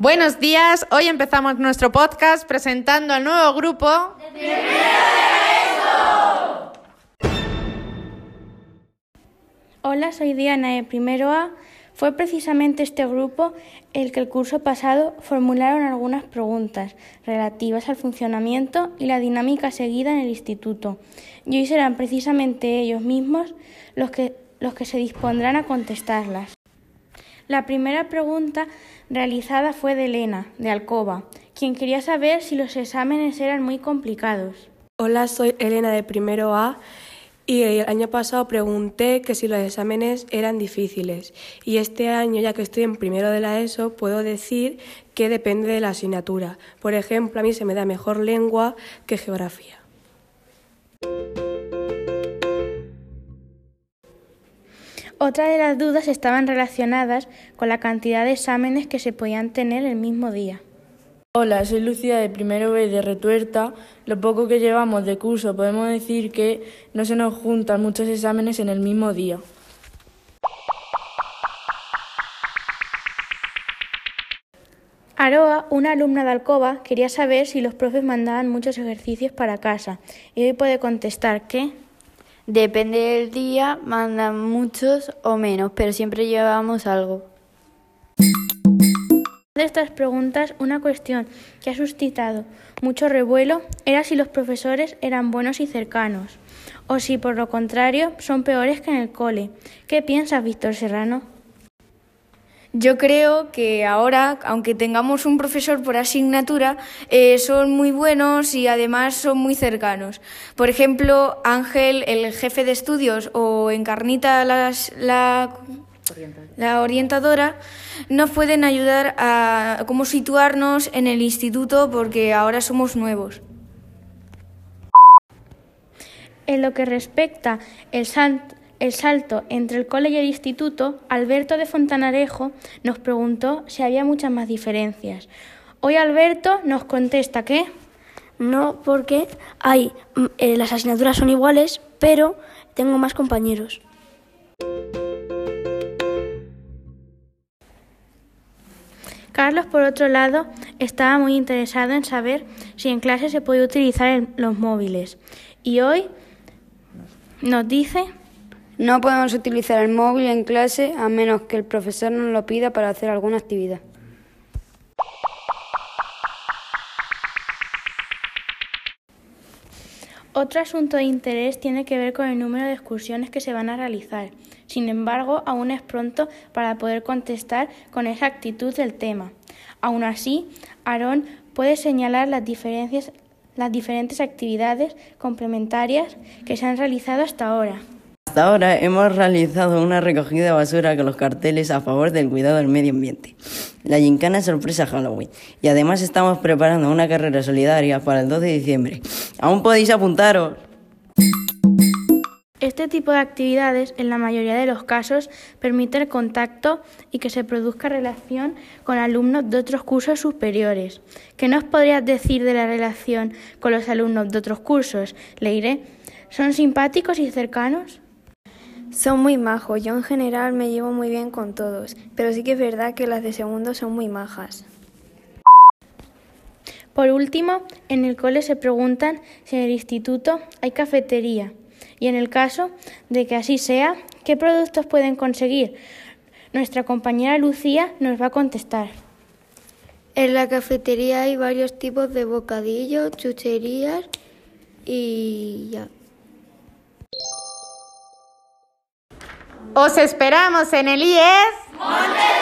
Buenos días, hoy empezamos nuestro podcast presentando al nuevo grupo. Hola, soy Diana de Primero A. Fue precisamente este grupo el que el curso pasado formularon algunas preguntas relativas al funcionamiento y la dinámica seguida en el instituto. Y hoy serán precisamente ellos mismos los que, los que se dispondrán a contestarlas. La primera pregunta realizada fue de Elena, de Alcoba, quien quería saber si los exámenes eran muy complicados. Hola, soy Elena de Primero A y el año pasado pregunté que si los exámenes eran difíciles y este año, ya que estoy en primero de la ESO, puedo decir que depende de la asignatura. Por ejemplo, a mí se me da mejor lengua que geografía. Otra de las dudas estaban relacionadas con la cantidad de exámenes que se podían tener el mismo día. Hola, soy Lucía de primero B de Retuerta. Lo poco que llevamos de curso podemos decir que no se nos juntan muchos exámenes en el mismo día. Aroa, una alumna de Alcoba, quería saber si los profes mandaban muchos ejercicios para casa y hoy puede contestar que Depende del día, mandan muchos o menos, pero siempre llevamos algo. De estas preguntas, una cuestión que ha suscitado mucho revuelo era si los profesores eran buenos y cercanos, o si por lo contrario son peores que en el cole. ¿Qué piensas, Víctor Serrano? Yo creo que ahora, aunque tengamos un profesor por asignatura, eh, son muy buenos y además son muy cercanos. Por ejemplo, Ángel, el jefe de estudios, o Encarnita, las, la, la orientadora, nos pueden ayudar a cómo situarnos en el instituto porque ahora somos nuevos. En lo que respecta el, sant el salto entre el cole y el instituto, Alberto de Fontanarejo nos preguntó si había muchas más diferencias. Hoy Alberto nos contesta que no, porque hay eh, las asignaturas son iguales, pero tengo más compañeros. Carlos, por otro lado, estaba muy interesado en saber si en clase se puede utilizar los móviles. Y hoy nos dice no podemos utilizar el móvil en clase a menos que el profesor nos lo pida para hacer alguna actividad. Otro asunto de interés tiene que ver con el número de excursiones que se van a realizar. Sin embargo, aún es pronto para poder contestar con exactitud el tema. Aún así, Aarón puede señalar las diferencias las diferentes actividades complementarias que se han realizado hasta ahora. Hasta ahora hemos realizado una recogida de basura con los carteles a favor del cuidado del medio ambiente, la gincana sorpresa Halloween y además estamos preparando una carrera solidaria para el 2 de diciembre. Aún podéis apuntaros. Este tipo de actividades, en la mayoría de los casos, permite el contacto y que se produzca relación con alumnos de otros cursos superiores. ¿Qué nos podrías decir de la relación con los alumnos de otros cursos, Leire? ¿Son simpáticos y cercanos? Son muy majos, yo en general me llevo muy bien con todos, pero sí que es verdad que las de segundo son muy majas. Por último, en el cole se preguntan si en el instituto hay cafetería y en el caso de que así sea, ¿qué productos pueden conseguir? Nuestra compañera Lucía nos va a contestar. En la cafetería hay varios tipos de bocadillos, chucherías y ya. Os esperamos en el IES.